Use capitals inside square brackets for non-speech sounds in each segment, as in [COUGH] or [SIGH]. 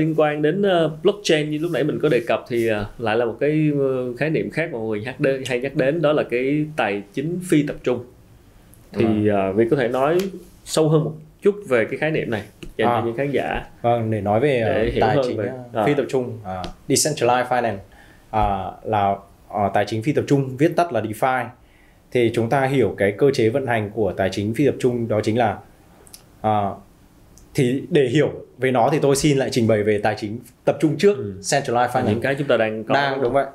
liên quan đến ờ, blockchain như lúc nãy mình có đề cập thì ờ, lại là một cái ờ, khái niệm khác mà mọi người nhắc đến hay nhắc đến đó là cái tài chính phi tập trung thì uh, vì có thể nói sâu hơn một chút về cái khái niệm này dành À. cho những khán giả Vâng, để nói về Để hiểu tài hơn chính về- à. phi tập trung, uh, decentralized finance uh, là uh, tài chính phi tập trung, viết tắt là DeFi. Thì chúng ta hiểu cái cơ chế vận hành của tài chính phi tập trung đó chính là uh, thì để hiểu về nó thì tôi xin lại trình bày về tài chính tập trung trước, Ừ. centralized finance. Những cái chúng ta đang có. Đang đúng vậy.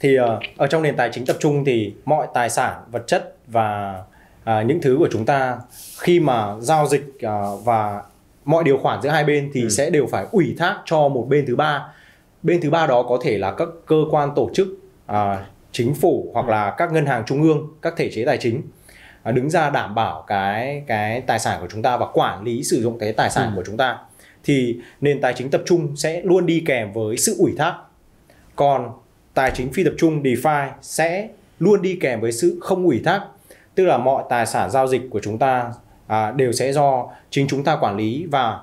Thì ờ, ở trong nền tài chính tập trung thì mọi tài sản vật chất và à, những thứ của chúng ta khi mà giao dịch à, và mọi điều khoản giữa hai bên thì Ừ. sẽ đều phải ủy thác cho một bên thứ ba. Bên thứ ba đó có thể là các cơ quan tổ chức à, chính phủ hoặc là các ngân hàng trung ương các thể chế tài chính đứng ra đảm bảo cái cái tài sản của chúng ta và quản lý sử dụng cái tài sản Ừ. của chúng ta thì nền tài chính tập trung sẽ luôn đi kèm với sự ủy thác. Còn tài chính phi tập trung DeFi sẽ luôn đi kèm với sự không ủy thác. Tức là mọi tài sản giao dịch của chúng ta à, đều sẽ do chính chúng ta quản lý và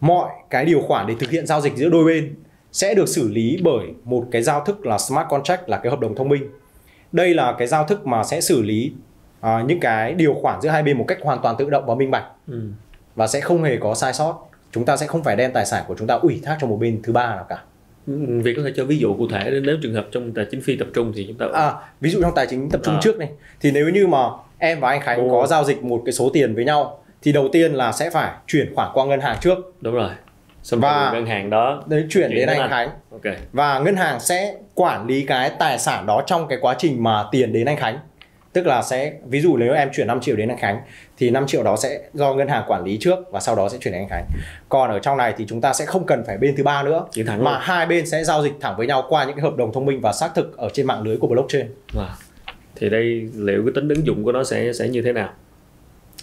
mọi cái điều khoản để thực hiện giao dịch giữa đôi bên sẽ được xử lý bởi một cái giao thức là smart contract là cái hợp đồng thông minh. Đây là cái giao thức mà sẽ xử lý à, những cái điều khoản giữa hai bên một cách hoàn toàn tự động và minh bạch. Ừ. và sẽ không hề có sai sót. Chúng ta sẽ không phải đem tài sản của chúng ta ủy thác cho một bên thứ ba nào cả. Ừ, Vì có thể cho ví dụ cụ thể nếu trường hợp trong tài chính phi tập trung thì chúng ta À, ví dụ trong tài chính tập trung À. trước này. Thì nếu như mà em và anh Khánh Ồ. có giao dịch một cái số tiền với nhau thì đầu tiên là sẽ phải chuyển khoản qua ngân hàng trước. Đúng rồi. Xong Và- ngân hàng đó đấy chuyển Chuyển đến anh anh. Khánh. Ok. Và ngân hàng sẽ quản lý cái tài sản đó trong cái quá trình mà tiền đến anh Khánh tức là sẽ ví dụ nếu em chuyển 5 triệu đến anh Khánh thì 5 triệu đó sẽ do ngân hàng quản lý trước và sau đó sẽ chuyển đến anh Khánh còn ở trong này thì chúng ta sẽ không cần phải bên thứ ba nữa mà luôn hai bên sẽ giao dịch thẳng với nhau qua những cái hợp đồng thông minh và xác thực ở trên mạng lưới của blockchain Wow. thì đây liệu cái tính ứng dụng của nó sẽ sẽ như thế nào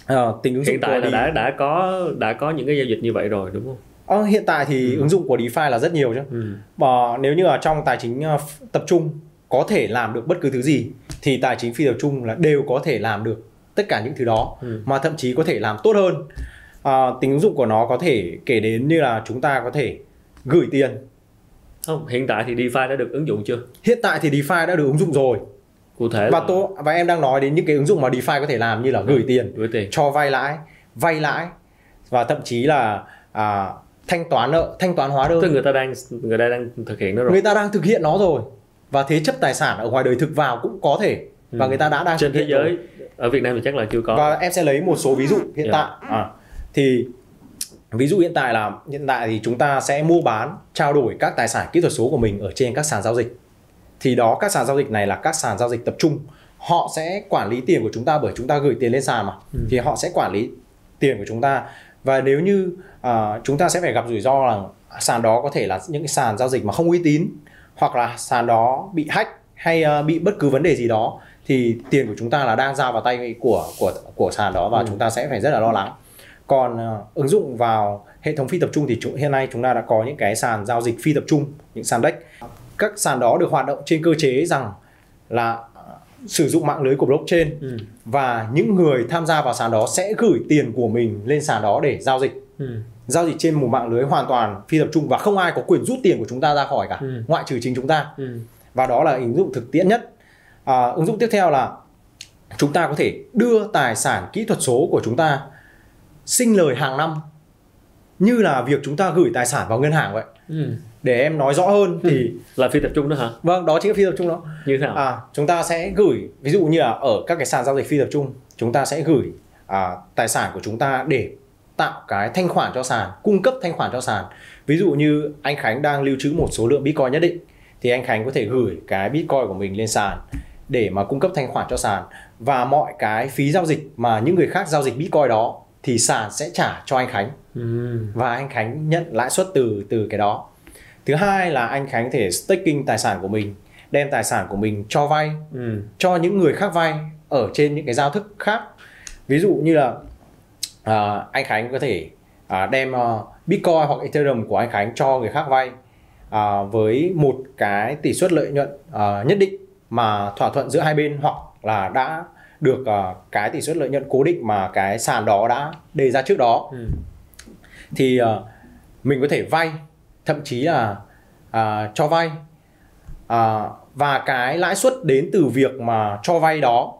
Ờ, tính ứng dụng hiện tại là đi- đã đã có đã có những cái giao dịch như vậy rồi đúng không Ờ, hiện tại thì Ừ. ứng dụng của DeFi là rất nhiều chứ. ừ. Và nếu như ở trong tài chính ờ, tập trung có thể làm được bất cứ thứ gì thì tài chính phi tập trung là đều có thể làm được tất cả những thứ đó Ừ. mà thậm chí có thể làm tốt hơn. À, tính ứng dụng của nó có thể kể đến như là chúng ta có thể gửi tiền. không hiện tại thì DeFi đã được ứng dụng chưa Hiện tại thì DeFi đã được ứng dụng rồi cụ thể và là tôi và em đang nói đến những cái ứng dụng mà DeFi có thể làm như là gửi tiền, gửi tiền cho vay lãi, vay lãi và thậm chí là à, thanh toán nợ, thanh toán hóa đơn. tức người ta đang người ta đang thực hiện nó rồi người ta đang thực hiện nó rồi và thế chấp tài sản ở ngoài đời thực vào cũng có thể và Ừ. người ta đã đang trên thế hiện rồi. giới ở Việt Nam thì chắc là chưa có và em sẽ lấy một số ví dụ hiện Dạ. tại à, thì ví dụ hiện tại là hiện tại thì chúng ta sẽ mua bán trao đổi các tài sản kỹ thuật số của mình ở trên các sàn giao dịch thì đó các sàn giao dịch này là các sàn giao dịch tập trung họ sẽ quản lý tiền của chúng ta bởi chúng ta gửi tiền lên sàn mà Ừ. thì họ sẽ quản lý tiền của chúng ta và nếu như à, chúng ta sẽ phải gặp rủi ro là sàn đó có thể là những cái sàn giao dịch mà không uy tín hoặc là sàn đó bị hack hay à, bị bất cứ vấn đề gì đó thì tiền của chúng ta là đang giao vào tay của của của sàn đó và Ừ. chúng ta sẽ phải rất là lo lắng còn à, ứng dụng vào hệ thống phi tập trung thì chúng, hiện nay chúng ta đã có những cái sàn giao dịch phi tập trung những sàn DEX các sàn đó được hoạt động trên cơ chế rằng là à, sử dụng mạng lưới của blockchain ừ. và những người tham gia vào sàn đó sẽ gửi tiền của mình lên sàn đó để giao dịch Ừ. giao dịch trên một mạng lưới hoàn toàn phi tập trung và không ai có quyền rút tiền của chúng ta ra khỏi cả Ừ. ngoại trừ chính chúng ta. Ừ. và đó là ứng dụng thực tiễn nhất. À, ứng dụng tiếp theo là chúng ta có thể đưa tài sản kỹ thuật số của chúng ta sinh lời hàng năm như là việc chúng ta gửi tài sản vào ngân hàng vậy. Ừ. để em nói rõ hơn thì là phi tập trung đó hả? Vâng đó chính là phi tập trung đó. Như thế nào? À, chúng ta sẽ gửi ví dụ như là ở các cái sàn giao dịch phi tập trung chúng ta sẽ gửi à, tài sản của chúng ta để tạo cái thanh khoản cho sàn cung cấp thanh khoản cho sàn ví dụ như anh Khánh đang lưu trữ một số lượng Bitcoin nhất định thì anh Khánh có thể gửi cái Bitcoin của mình lên sàn để mà cung cấp thanh khoản cho sàn và mọi cái phí giao dịch mà những người khác giao dịch Bitcoin đó thì sàn sẽ trả cho anh Khánh ừ. và anh Khánh nhận lãi suất từ từ cái đó. Thứ hai là anh Khánh thể staking tài sản của mình, đem tài sản của mình cho vay Ừ. cho những người khác vay ở trên những cái giao thức khác. Ví dụ như là à, anh Khánh có thể à, đem à, Bitcoin hoặc Ethereum của anh Khánh cho người khác vay à, với một cái tỷ suất lợi nhuận à, nhất định mà thỏa thuận giữa hai bên hoặc là đã được à, cái tỷ suất lợi nhuận cố định mà cái sàn đó đã đề ra trước đó Ừ. thì ờ, mình có thể vay thậm chí là à, cho vay à, và cái lãi suất đến từ việc mà cho vay đó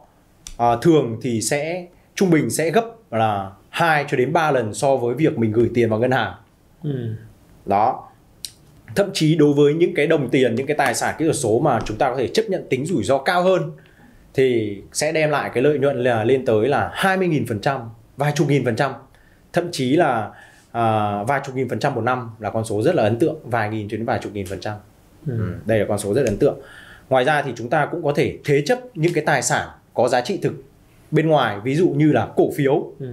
à, thường thì sẽ trung bình sẽ gấp là 2 cho đến 3 lần so với việc mình gửi tiền vào ngân hàng ừ. đó thậm chí đối với những cái đồng tiền những cái tài sản kỹ thuật số mà chúng ta có thể chấp nhận tính rủi ro cao hơn thì sẽ đem lại cái lợi nhuận là lên tới là 20.000 phần trăm vài chục nghìn phần trăm thậm chí là à, vài chục nghìn phần trăm một năm là con số rất là ấn tượng vài nghìn cho đến vài chục nghìn phần trăm Ừ. Ừ, đây là con số rất ấn tượng ngoài ra thì chúng ta cũng có thể thế chấp những cái tài sản có giá trị thực bên ngoài ví dụ như là cổ phiếu Ừ.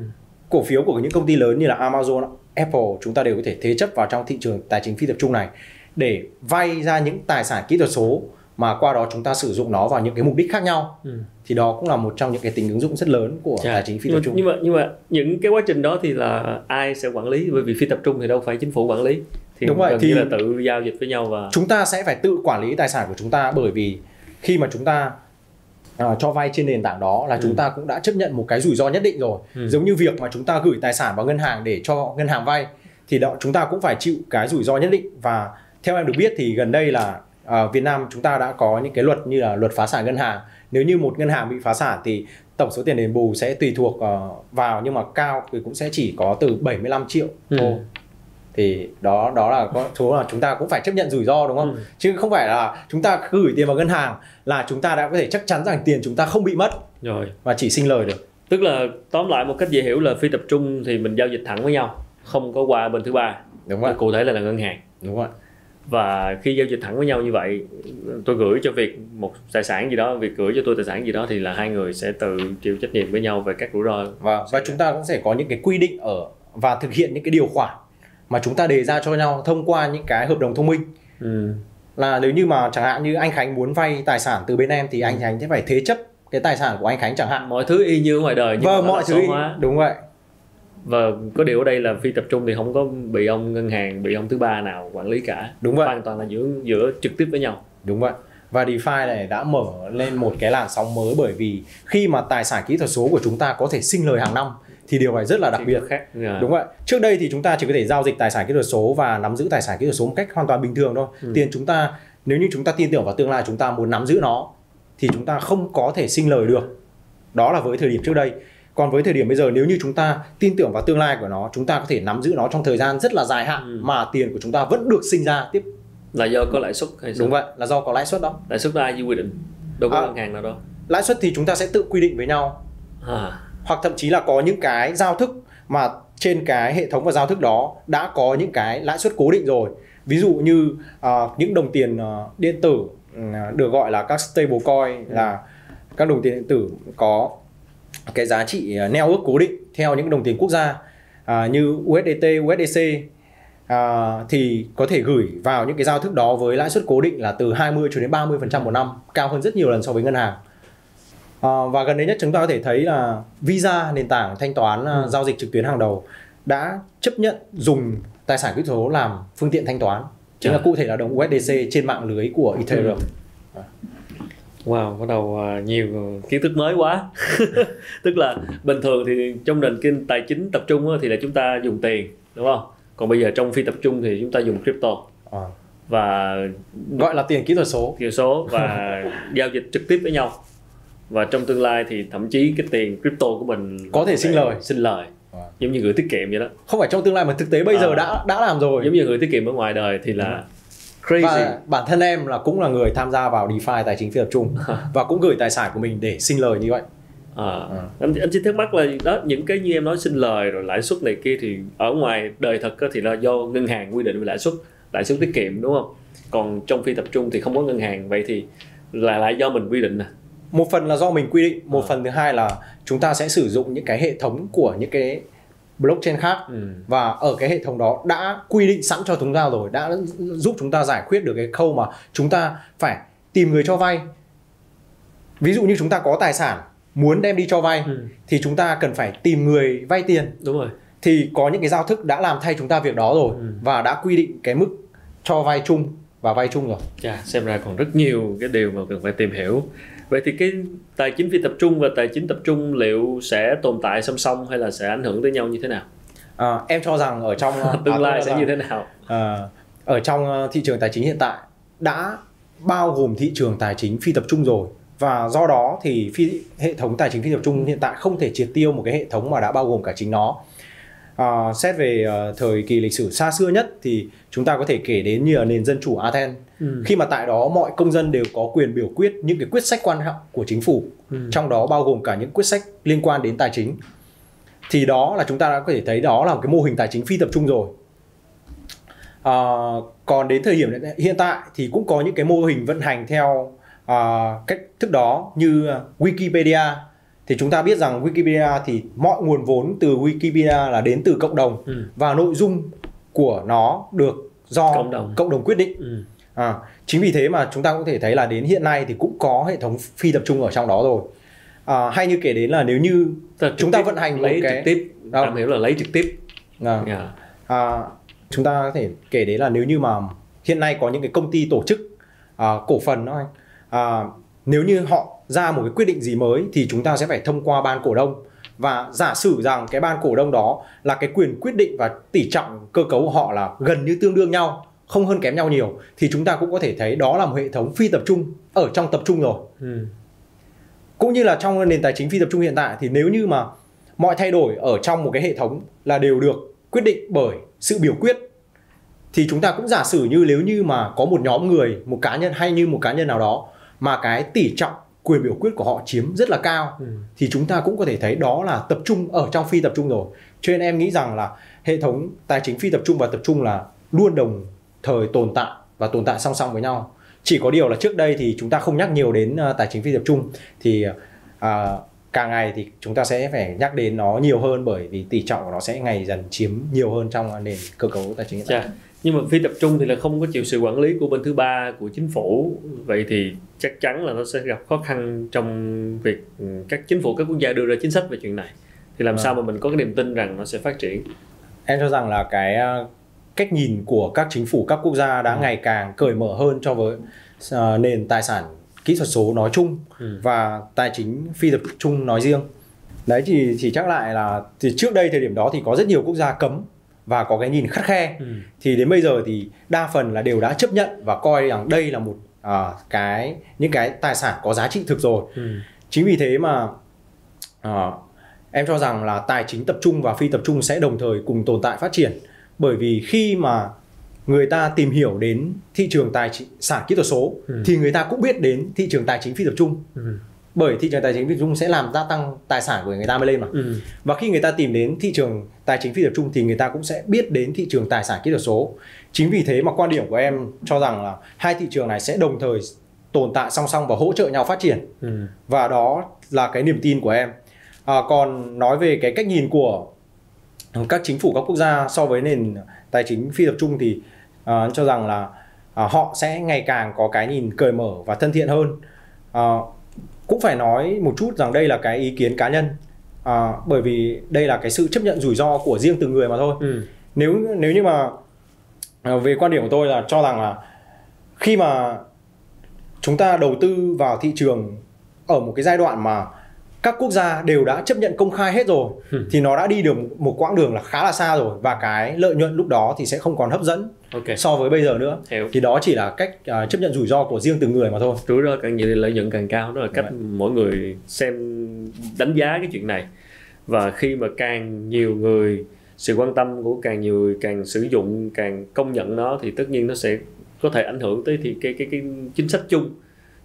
cổ phiếu của những công ty lớn như là Amazon, Apple chúng ta đều có thể thế chấp vào trong thị trường tài chính phi tập trung này để vay ra những tài sản kỹ thuật số mà qua đó chúng ta sử dụng nó vào những cái mục đích khác nhau Ừ. thì đó cũng là một trong những cái tính ứng dụng rất lớn của Dạ. tài chính phi tập trung nhưng mà nhưng mà những cái quá trình đó thì là ai sẽ quản lý bởi vì phi tập trung thì đâu phải chính phủ quản lý thì Đúng vậy, thì- như là tự giao dịch với nhau và chúng ta sẽ phải tự quản lý tài sản của chúng ta bởi vì khi mà chúng ta à, cho vay trên nền tảng đó là Ừ. chúng ta cũng đã chấp nhận một cái rủi ro nhất định rồi Ừ. giống như việc mà chúng ta gửi tài sản vào ngân hàng để cho ngân hàng vay thì đó chúng ta cũng phải chịu cái rủi ro nhất định và theo em được biết thì gần đây là à, Việt Nam chúng ta đã có những cái luật như là luật phá sản ngân hàng nếu như một ngân hàng bị phá sản thì tổng số tiền đền bù sẽ tùy thuộc ờ, vào nhưng mà cao thì cũng sẽ chỉ có từ 75 triệu Ừ. thì đó đó là con số là chúng ta cũng phải chấp nhận rủi ro đúng không? Ừ. chứ không phải là chúng ta gửi tiền vào ngân hàng là chúng ta đã có thể chắc chắn rằng tiền chúng ta không bị mất rồi. và chỉ sinh lời được. Tức là tóm lại một cách dễ hiểu là phi tập trung thì mình giao dịch thẳng với nhau không có qua bên thứ ba. Đúng ạ cụ thể là, là ngân hàng. Đúng ạ và khi giao dịch thẳng với nhau như vậy tôi gửi cho việc một tài sản gì đó việc gửi cho tôi tài sản gì đó thì là hai người sẽ tự chịu trách nhiệm với nhau về các rủi ro. Và và chúng ta cũng sẽ có những cái quy định ở và thực hiện những cái điều khoản mà chúng ta đề ra cho nhau thông qua những cái hợp đồng thông minh. Ừ. là nếu như mà chẳng hạn như anh Khánh muốn vay tài sản từ bên em thì anh Khánh sẽ phải thế chấp cái tài sản của anh Khánh chẳng hạn. Mọi thứ y như ngoài đời nhưng vâng mọi thứ ý- hóa. đúng vậy. Và có điều ở đây là phi tập trung thì không có bị ông ngân hàng bị ông thứ ba nào quản lý cả. Đúng vậy. Hoàn toàn là giữa giữa trực tiếp với nhau. Đúng vậy. Và DeFi này đã mở lên một cái làn sóng mới bởi vì khi mà tài sản kỹ thuật số của chúng ta có thể sinh lời hàng năm thì điều này rất là đặc Thì biệt. khác Dạ. Đúng vậy. Trước đây thì chúng ta chỉ có thể giao dịch tài sản kỹ thuật số và nắm giữ tài sản kỹ thuật số một cách hoàn toàn bình thường thôi. Ừ. Tiền chúng ta nếu như chúng ta tin tưởng vào tương lai chúng ta muốn nắm giữ nó thì chúng ta không có thể sinh lời được. Đó là với thời điểm trước đây. Còn với thời điểm bây giờ nếu như chúng ta tin tưởng vào tương lai của nó, chúng ta có thể nắm giữ nó trong thời gian rất là dài hạn Ừ. mà tiền của chúng ta vẫn được sinh ra tiếp. là do có lãi suất hay sao Đúng vậy, là do có lãi suất đó. lãi suất là ai quy định đâu có À. ngân hàng nào đâu Lãi suất thì chúng ta sẽ tự quy định với nhau à, hoặc thậm chí là có những cái giao thức mà trên cái hệ thống và giao thức đó đã có những cái lãi suất cố định rồi. Ví dụ như à, những đồng tiền à, điện tử ừ, được gọi là các stable coin là các đồng tiền điện tử có cái giá trị à, neo ước cố định theo những đồng tiền quốc gia à, như USDT, USDC à, thì có thể gửi vào những cái giao thức đó với lãi suất cố định là từ 20 cho đến 30% một năm cao hơn rất nhiều lần so với ngân hàng À, và gần đây nhất chúng ta có thể thấy là Visa nền tảng thanh toán à, Ừ. giao dịch trực tuyến hàng đầu đã chấp nhận dùng tài sản kỹ thuật số làm phương tiện thanh toán chính là Trời. cụ thể là đồng USDC trên mạng lưới của Ethereum. wow bắt đầu à, nhiều kiến thức mới quá [LAUGHS] tức là bình thường thì trong nền kinh tài chính tập trung thì là chúng ta dùng tiền đúng không còn bây giờ trong phi tập trung thì chúng ta dùng crypto À, và gọi là tiền kỹ thuật số. kỹ số và [LAUGHS] giao dịch trực tiếp với nhau và trong tương lai thì thậm chí cái tiền crypto của mình Có thể sinh lời. sinh lời À. giống như gửi tiết kiệm vậy đó Không phải trong tương lai mà thực tế bây giờ À. đã đã làm rồi. giống như gửi tiết kiệm ở ngoài đời thì là crazy Và bản thân em là cũng là người tham gia vào DeFi tài chính phi tập trung [LAUGHS] và cũng gửi tài sản của mình để sinh lời như vậy. À, anh anh chỉ thắc mắc là đó những cái như em nói sinh lời rồi lãi suất này kia thì ở ngoài đời thật thì là do ngân hàng quy định về lãi suất lãi suất tiết kiệm đúng không còn trong phi tập trung thì không có ngân hàng vậy thì là lại do mình quy định nè một phần là do mình quy định một À. phần thứ hai là chúng ta sẽ sử dụng những cái hệ thống của những cái blockchain khác ừ. và ở cái hệ thống đó đã quy định sẵn cho chúng ta rồi đã giúp chúng ta giải quyết được cái khâu mà chúng ta phải tìm người cho vay ví dụ như chúng ta có tài sản muốn đem đi cho vay Ừ. thì chúng ta cần phải tìm người vay tiền đúng rồi thì có những cái giao thức đã làm thay chúng ta việc đó rồi Ừ. và đã quy định cái mức cho vay chung và vay chung rồi. Chà, xem ra còn rất nhiều cái điều mà cần phải tìm hiểu. Vậy thì cái tài chính phi tập trung và tài chính tập trung liệu sẽ tồn tại song song hay là sẽ ảnh hưởng tới nhau như thế nào? À, em cho rằng ở trong [LAUGHS] tương lai à, sẽ như thế nào? À, ở trong ờ, thị trường tài chính hiện tại đã bao gồm thị trường tài chính phi tập trung rồi. Và do đó thì phi, hệ thống tài chính phi tập trung hiện tại không thể triệt tiêu một cái hệ thống mà đã bao gồm cả chính nó à, xét về uh, thời kỳ lịch sử xa xưa nhất thì chúng ta có thể kể đến như là nền dân chủ Athens ừ. khi mà tại đó mọi công dân đều có quyền biểu quyết những cái quyết sách quan trọng của chính phủ ừ. trong đó bao gồm cả những quyết sách liên quan đến tài chính thì đó là chúng ta đã có thể thấy đó là một cái mô hình tài chính phi tập trung rồi à, còn đến thời điểm hiện tại thì cũng có những cái mô hình vận hành theo à, cách thức đó như Wikipedia thì chúng ta biết rằng Wikipedia thì mọi nguồn vốn từ Wikipedia là đến từ cộng đồng ừ. và nội dung của nó được do cộng đồng, cộng đồng quyết định. Ừ. À, chính vì thế mà chúng ta có thể thấy là đến hiện nay thì cũng có hệ thống phi tập trung ở trong đó rồi. À, hay như kể đến là nếu như Thật, chúng ta vận hành lấy một cái trực tiếp, đâu hiểu là lấy trực tiếp. À, yeah. Dạ. à, chúng ta có thể kể đến là nếu như mà hiện nay có những cái công ty tổ chức à, cổ phần đó anh à, nếu như họ ra một cái quyết định gì mới thì chúng ta sẽ phải thông qua ban cổ đông và giả sử rằng cái ban cổ đông đó là cái quyền quyết định và tỷ trọng cơ cấu của họ là gần như tương đương nhau không hơn kém nhau nhiều thì chúng ta cũng có thể thấy đó là một hệ thống phi tập trung ở trong tập trung rồi ừ. cũng như là trong nền tài chính phi tập trung hiện tại thì nếu như mà mọi thay đổi ở trong một cái hệ thống là đều được quyết định bởi sự biểu quyết thì chúng ta cũng giả sử như nếu như mà có một nhóm người một cá nhân hay như một cá nhân nào đó mà cái tỷ trọng quyền biểu quyết của họ chiếm rất là cao. Ừ. thì chúng ta cũng có thể thấy đó là tập trung ở trong phi tập trung rồi. Cho nên em nghĩ rằng là hệ thống tài chính phi tập trung và tập trung là luôn đồng thời tồn tại và tồn tại song song với nhau. Chỉ có điều là trước đây thì chúng ta không nhắc nhiều đến uh, tài chính phi tập trung. Thì uh, càng ngày thì chúng ta sẽ phải nhắc đến nó nhiều hơn bởi vì tỷ trọng của nó sẽ ngày dần chiếm nhiều hơn trong nền cơ cấu tài chính hiện tại. Yeah nhưng mà phi tập trung thì là không có chịu sự quản lý của bên thứ ba của chính phủ vậy thì chắc chắn là nó sẽ gặp khó khăn trong việc ừ, các chính phủ các quốc gia đưa ra chính sách về chuyện này thì làm à. sao mà mình có cái niềm tin rằng nó sẽ phát triển em cho rằng là cái ờ, cách nhìn của các chính phủ các quốc gia đã ừ. ngày càng cởi mở hơn cho với uh, nền tài sản kỹ thuật số nói chung ừ. và tài chính phi tập trung nói riêng đấy thì thì chắc lại là thì trước đây thời điểm đó thì có rất nhiều quốc gia cấm và có cái nhìn khắt khe ừ. thì đến bây giờ thì đa phần là đều đã chấp nhận và coi rằng đây là một uh, cái những cái tài sản có giá trị thực rồi ừ. chính vì thế mà uh, em cho rằng là tài chính tập trung và phi tập trung sẽ đồng thời cùng tồn tại phát triển bởi vì khi mà người ta tìm hiểu đến thị trường tài chính sản kỹ thuật số ừ. thì người ta cũng biết đến thị trường tài chính phi tập trung ừ bởi thị trường tài chính phi tập trung sẽ làm gia tăng tài sản của người ta mới lên mà. Ừ. và khi người ta tìm đến thị trường tài chính phi tập trung thì người ta cũng sẽ biết đến thị trường tài sản kỹ thuật số. Chính vì thế mà quan điểm của em cho rằng là hai thị trường này sẽ đồng thời tồn tại song song và hỗ trợ nhau phát triển. Ừ. và đó là cái niềm tin của em. À, còn nói về cái cách nhìn của các chính phủ các quốc gia so với nền tài chính phi tập trung thì uh, cho rằng là uh, họ sẽ ngày càng có cái nhìn cởi mở và thân thiện hơn. Uh, cũng phải nói một chút rằng đây là cái ý kiến cá nhân à, bởi vì đây là cái sự chấp nhận rủi ro của riêng từng người mà thôi ừ. nếu nếu như mà à, về quan điểm của tôi là cho rằng là khi mà chúng ta đầu tư vào thị trường ở một cái giai đoạn mà các quốc gia đều đã chấp nhận công khai hết rồi ừ. thì nó đã đi được một quãng đường là khá là xa rồi và cái lợi nhuận lúc đó thì sẽ không còn hấp dẫn okay. so với bây giờ nữa Hiểu. thì đó chỉ là cách uh, chấp nhận rủi ro của riêng từng người mà thôi rủi ro càng nhiều thì lợi nhuận càng cao đó là cách Đấy. mỗi người xem đánh giá cái chuyện này và khi mà càng nhiều người sự quan tâm của càng nhiều người càng sử dụng càng công nhận nó thì tất nhiên nó sẽ có thể ảnh hưởng tới thì cái cái cái chính sách chung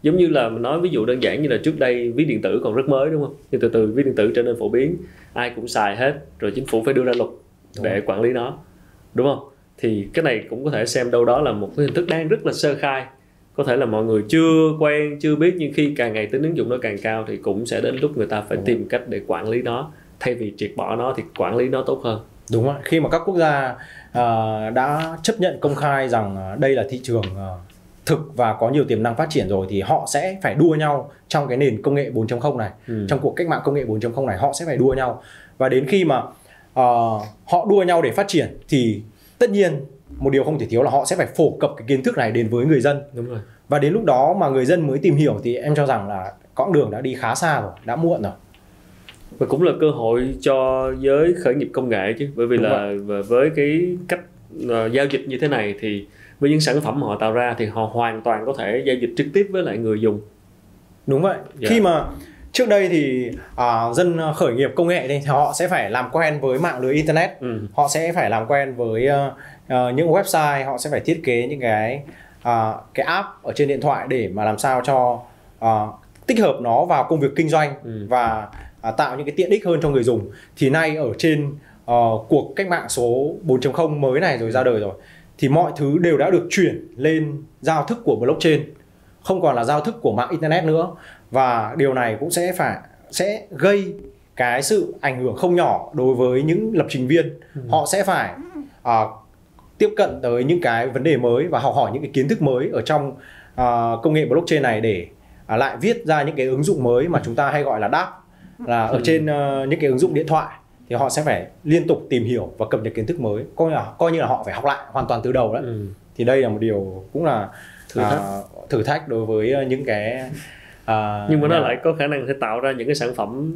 giống như là mình nói ví dụ đơn giản như là trước đây ví điện tử còn rất mới đúng không? Nhưng từ từ ví điện tử trở nên phổ biến ai cũng xài hết rồi chính phủ phải đưa ra luật để quản lý nó đúng không? Thì cái này cũng có thể xem đâu đó là một cái hình thức đang rất là sơ khai. Có thể là mọi người chưa quen chưa biết nhưng khi càng ngày tính ứng dụng nó càng cao thì cũng sẽ đến lúc người ta phải tìm cách để quản lý nó. Thay vì triệt bỏ nó thì quản lý nó tốt hơn. Đúng rồi. Khi mà các quốc gia uh, đã chấp nhận công khai rằng đây là thị trường uh, thực và có nhiều tiềm năng phát triển rồi thì họ sẽ phải đua nhau trong cái nền công nghệ 4.0 này. Ừ. trong cuộc cách mạng công nghệ 4.0 này họ sẽ phải đua nhau. Và đến khi mà uh, họ đua nhau để phát triển thì tất nhiên một điều không thể thiếu là họ sẽ phải phổ cập cái kiến thức này đến với người dân. Đúng rồi. Và đến lúc đó mà người dân mới tìm hiểu thì em cho rằng là quãng đường đã đi khá xa rồi đã muộn rồi. Và cũng là cơ hội cho giới khởi nghiệp công nghệ chứ. Bởi vì Đúng là vậy. với cái cách uh, giao dịch như thế này thì với những sản phẩm họ tạo ra thì họ hoàn toàn có thể giao dịch trực tiếp với lại người dùng đúng vậy Dạ. khi mà trước đây thì à, dân khởi nghiệp công nghệ thì họ sẽ phải làm quen với mạng lưới internet ừ. họ sẽ phải làm quen với ờ, ờ, những website họ sẽ phải thiết kế những cái à, cái app ở trên điện thoại để mà làm sao cho à, tích hợp nó vào công việc kinh doanh Ừ. và à, tạo những cái tiện ích hơn cho người dùng thì nay ở trên ờ, cuộc cách mạng số 4.0 mới này rồi ra đời rồi thì mọi thứ đều đã được chuyển lên giao thức của blockchain. Không còn là giao thức của mạng internet nữa. Và điều này cũng sẽ phải sẽ gây cái sự ảnh hưởng không nhỏ đối với những lập trình viên. Họ sẽ phải à, tiếp cận tới những cái vấn đề mới và học hỏi những cái kiến thức mới ở trong à, công nghệ blockchain này để à, lại viết ra những cái ứng dụng mới mà chúng ta hay gọi là DApp là ở Ừ. trên ờ, những cái ứng dụng điện thoại thì họ sẽ phải liên tục tìm hiểu và cập nhật kiến thức mới coi như là coi như là họ phải học lại hoàn toàn từ đầu đấy Ừ. thì đây là một điều cũng là Thử thách. à, thử thách đối với ờ, những cái à, nhưng mà nó lại có khả năng sẽ tạo ra những cái sản phẩm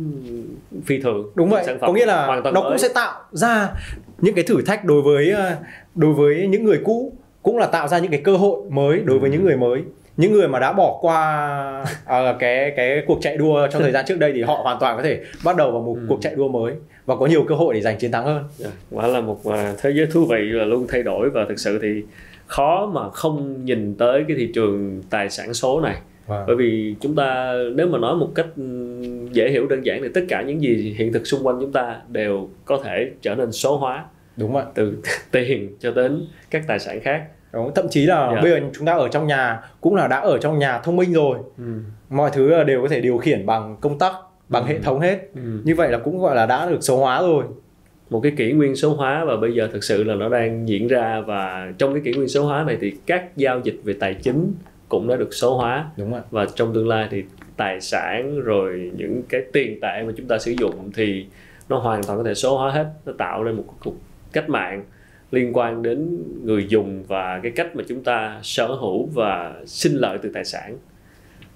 phi thường đúng vậy sản phẩm có nghĩa là hoàn toàn nó mới. cũng sẽ tạo ra những cái thử thách đối với ờ, đối với những người cũ cũng là tạo ra những cái cơ hội mới đối với những người mới những người mà đã bỏ qua ờ, cái cái cuộc chạy đua trong [LAUGHS] thời gian trước đây thì họ hoàn toàn có thể bắt đầu vào một Ừ. cuộc chạy đua mới và có nhiều cơ hội để giành chiến thắng hơn Dạ, quả là một à, thế giới thú vị và luôn thay đổi và thực sự thì khó mà không nhìn tới cái thị trường tài sản số này Vâng. bởi vì chúng ta nếu mà nói một cách dễ hiểu đơn giản thì tất cả những gì hiện thực xung quanh chúng ta đều có thể trở nên số hóa đúng vậy từ [LAUGHS] tiền cho đến các tài sản khác đúng. thậm chí là Dạ. bây giờ chúng ta ở trong nhà cũng là đã ở trong nhà thông minh rồi ừ. mọi thứ đều có thể điều khiển bằng công tắc bằng Ừ. hệ thống hết. Ừ. như vậy là cũng gọi là đã được số hóa rồi. Một cái kỷ nguyên số hóa và bây giờ thực sự là nó đang diễn ra và trong cái kỷ nguyên số hóa này thì các giao dịch về tài chính cũng đã được số hóa. Đúng vậy và trong tương lai thì tài sản rồi những cái tiền tệ mà chúng ta sử dụng thì nó hoàn toàn có thể số hóa hết nó tạo ra một cuộc cách mạng liên quan đến người dùng và cái cách mà chúng ta sở hữu và sinh lợi từ tài sản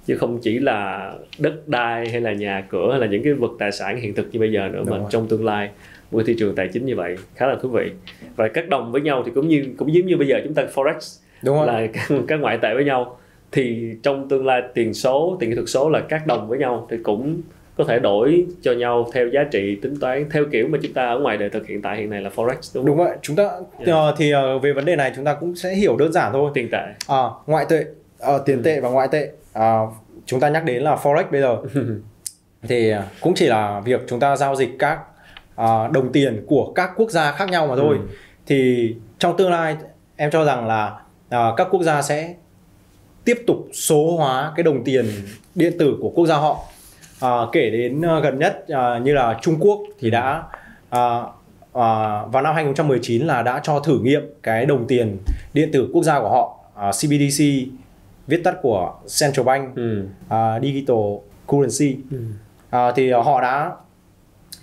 chứ không chỉ là đất đai hay là nhà cửa hay là những cái vật tài sản hiện thực như bây giờ nữa Đúng mà rồi. trong tương lai một thị trường tài chính như vậy khá là thú vị. Và các đồng với nhau thì cũng như cũng giống như bây giờ chúng ta forex đúng không là [LAUGHS] các, các ngoại tệ với nhau. Thì trong tương lai tiền số tiền kỹ thuật số là các đồng với nhau thì cũng có thể đổi cho nhau theo giá trị tính toán theo kiểu mà chúng ta ở ngoài đời thực hiện tại hiện nay là forex đúng, đúng không? vậy. Chúng ta Dạ. ờ, thì ờ, về vấn đề này chúng ta cũng sẽ hiểu đơn giản thôi. Tiền tệ. À, ngoại tệ ờ, tiền tệ và ngoại tệ à, chúng ta nhắc đến là forex bây giờ. [LAUGHS] Thì ờ, cũng chỉ là việc chúng ta giao dịch các à, đồng tiền của các quốc gia khác nhau mà thôi. Ừ. thì trong tương lai em cho rằng là à, các quốc gia sẽ tiếp tục số hóa cái đồng tiền điện tử của quốc gia họ. À, kể đến ờ, gần nhất à, như là Trung Quốc thì đã à, à, vào năm 2019 là đã cho thử nghiệm cái đồng tiền điện tử quốc gia của họ à, CBDC viết tắt của Central Bank ừ. à, Digital Currency Ừ. à, thì họ đã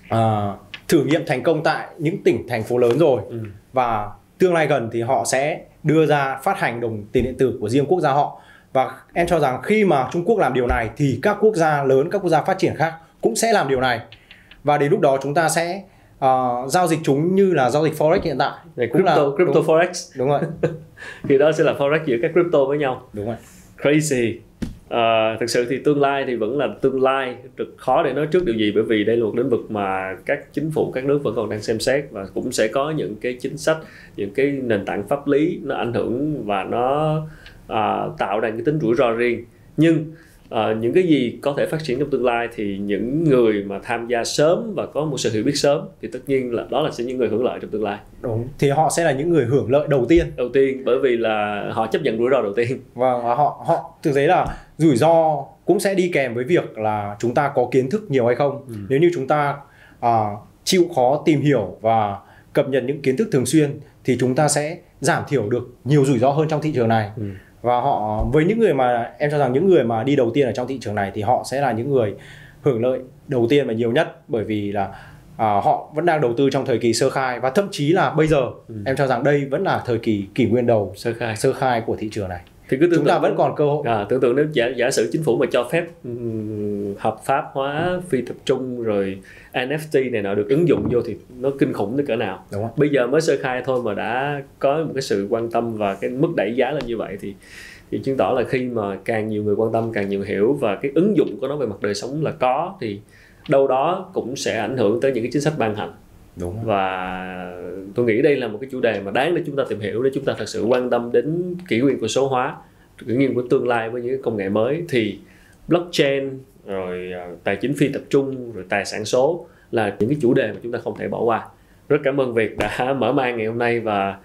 à, thử nghiệm thành công tại những tỉnh thành phố lớn rồi Ừ. và tương lai gần thì họ sẽ đưa ra phát hành đồng tiền điện tử của riêng quốc gia họ và em cho rằng khi mà Trung Quốc làm điều này thì các quốc gia lớn các quốc gia phát triển khác cũng sẽ làm điều này và đến lúc đó chúng ta sẽ ờ, giao dịch chúng như là giao dịch forex hiện tại. Này, Cũng là- crypto crypto đúng. forex. Đúng rồi. [LAUGHS] Thì đó sẽ là forex giữa các crypto với nhau. Đúng rồi. Crazy. Ờ, thực sự thì tương lai thì vẫn là tương lai. Rất khó để nói trước điều gì bởi vì đây là một lĩnh vực mà các chính phủ các nước vẫn còn đang xem xét và cũng sẽ có những cái chính sách những cái nền tảng pháp lý nó ảnh hưởng và nó à, tạo ra những tính rủi ro riêng. Nhưng à, những cái gì có thể phát triển trong tương lai thì những người mà tham gia sớm và có một sự hiểu biết sớm thì tất nhiên là đó là sẽ những người hưởng lợi trong tương lai đúng thì họ sẽ là những người hưởng lợi đầu tiên đầu tiên bởi vì là họ chấp nhận rủi ro đầu tiên Vâng, và họ họ thực tế là rủi ro cũng sẽ đi kèm với việc là chúng ta có kiến thức nhiều hay không. Ừ. Nếu như chúng ta à, chịu khó tìm hiểu và cập nhật những kiến thức thường xuyên thì chúng ta sẽ giảm thiểu được nhiều rủi ro hơn trong thị trường này. Ừ. Và họ với những người mà em cho rằng những người mà đi đầu tiên ở trong thị trường này thì họ sẽ là những người hưởng lợi đầu tiên và nhiều nhất. Bởi vì là à, họ vẫn đang đầu tư trong thời kỳ sơ khai và thậm chí là bây giờ Ừ. em cho rằng đây vẫn là thời kỳ kỷ nguyên đầu sơ khai. sơ khai của thị trường này thì cứ chúng ta vẫn còn cơ hội. À, tưởng tượng nếu giả giả sử chính phủ mà cho phép um, hợp pháp hóa phi tập trung rồi NFT này nọ được ứng dụng vô thì nó kinh khủng tới cỡ nào. Đúng không? bây giờ mới sơ khai thôi mà đã có một cái sự quan tâm và cái mức đẩy giá lên như vậy thì thì chứng tỏ là khi mà càng nhiều người quan tâm càng nhiều hiểu và cái ứng dụng của nó về mặt đời sống là có thì đâu đó cũng sẽ ảnh hưởng tới những cái chính sách ban hành đúng. Và tôi nghĩ đây là một cái chủ đề mà đáng để chúng ta tìm hiểu để chúng ta thật sự quan tâm đến kỷ nguyên của số hóa kỷ nguyên của tương lai với những công nghệ mới. Thì blockchain rồi à, tài chính phi tập trung rồi tài sản số là những cái chủ đề mà chúng ta không thể bỏ qua. Rất cảm ơn Việt đã [LAUGHS] mở mang ngày hôm nay và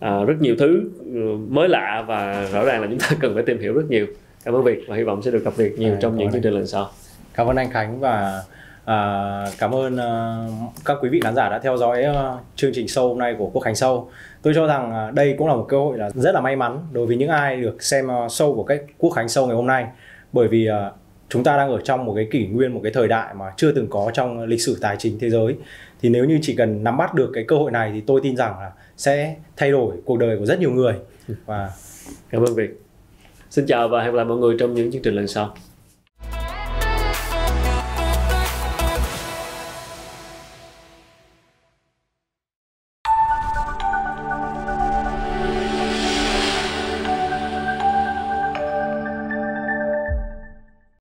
à, rất nhiều thứ ừ, mới lạ và rõ ràng là chúng ta [LAUGHS] cần phải tìm hiểu rất nhiều. Cảm ơn Việt và hy vọng sẽ được gặp Việt nhiều à, trong những chương trình lần sau. Cảm ơn anh Khánh và À, cảm ơn uh, các quý vị khán giả đã theo dõi uh, chương trình sâu hôm nay của Quốc Khánh sâu Tôi cho rằng uh, đây cũng là một cơ hội là rất là may mắn đối với những ai được xem uh, sâu của cách Quốc Khánh sâu ngày hôm nay. Bởi vì uh, chúng ta đang ở trong một cái kỷ nguyên một cái thời đại mà chưa từng có trong lịch sử tài chính thế giới. Thì nếu như chỉ cần nắm bắt được cái cơ hội này thì tôi tin rằng là sẽ thay đổi cuộc đời của rất nhiều người. Và cảm ơn Việt. Xin chào và hẹn gặp lại mọi người trong những chương trình lần sau.